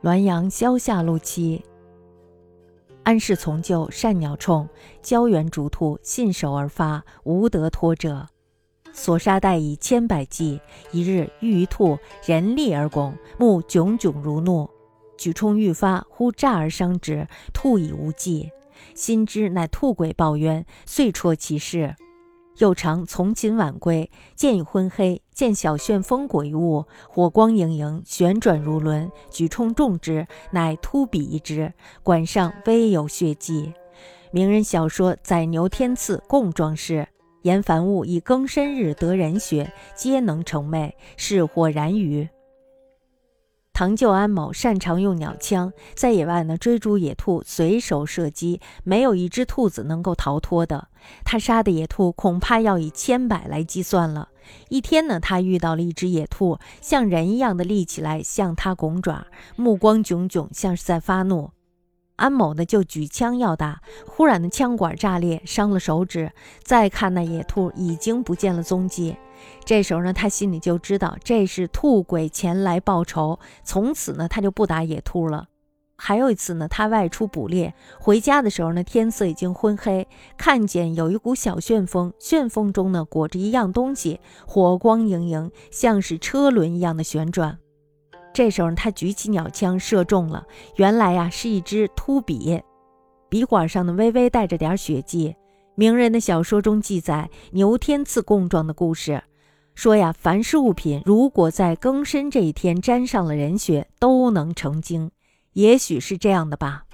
滦阳萧下路七。安氏从旧，善鸟冲，郊原逐兔，信手而发，无得脱者。所杀殆以千百计。一日遇于兔，人立而拱，目炯炯如怒，举冲欲发，忽诈而伤之，兔已无迹。心知乃兔鬼报冤，遂戳其事。又常从勤晚归，见已昏黑，见小旋风鬼物，火光盈盈，旋转如轮，举冲中之，乃突笔一之，管上微有血迹。名人小说宰牛天赐供状事，言凡物以更深日得人血，皆能成魅，是火然于。唐旧安某擅长用鸟枪，在野外呢追逐野兔，随手射击，没有一只兔子能够逃脱的。他杀的野兔恐怕要以千百来计算了。一天呢，他遇到了一只野兔，像人一样的立起来向他拱爪，目光炯炯，像是在发怒。安某呢就举枪要打，忽然的枪管炸裂，伤了手指。再看那野兔已经不见了踪迹。这时候呢，他心里就知道这是兔鬼前来报仇，从此呢，他就不打野兔了。还有一次呢，他外出捕猎，回家的时候呢，天色已经昏黑，看见有一股小旋风，旋风中呢裹着一样东西，火光盈盈，像是车轮一样的旋转。这时候他举起鸟枪射中了，原来呀是一只秃笔，笔管上呢微微带着点血迹。名人的小说中记载牛天赐供状的故事，说呀，凡是物品如果在庚申这一天沾上了人血，都能成精。也许是这样的吧。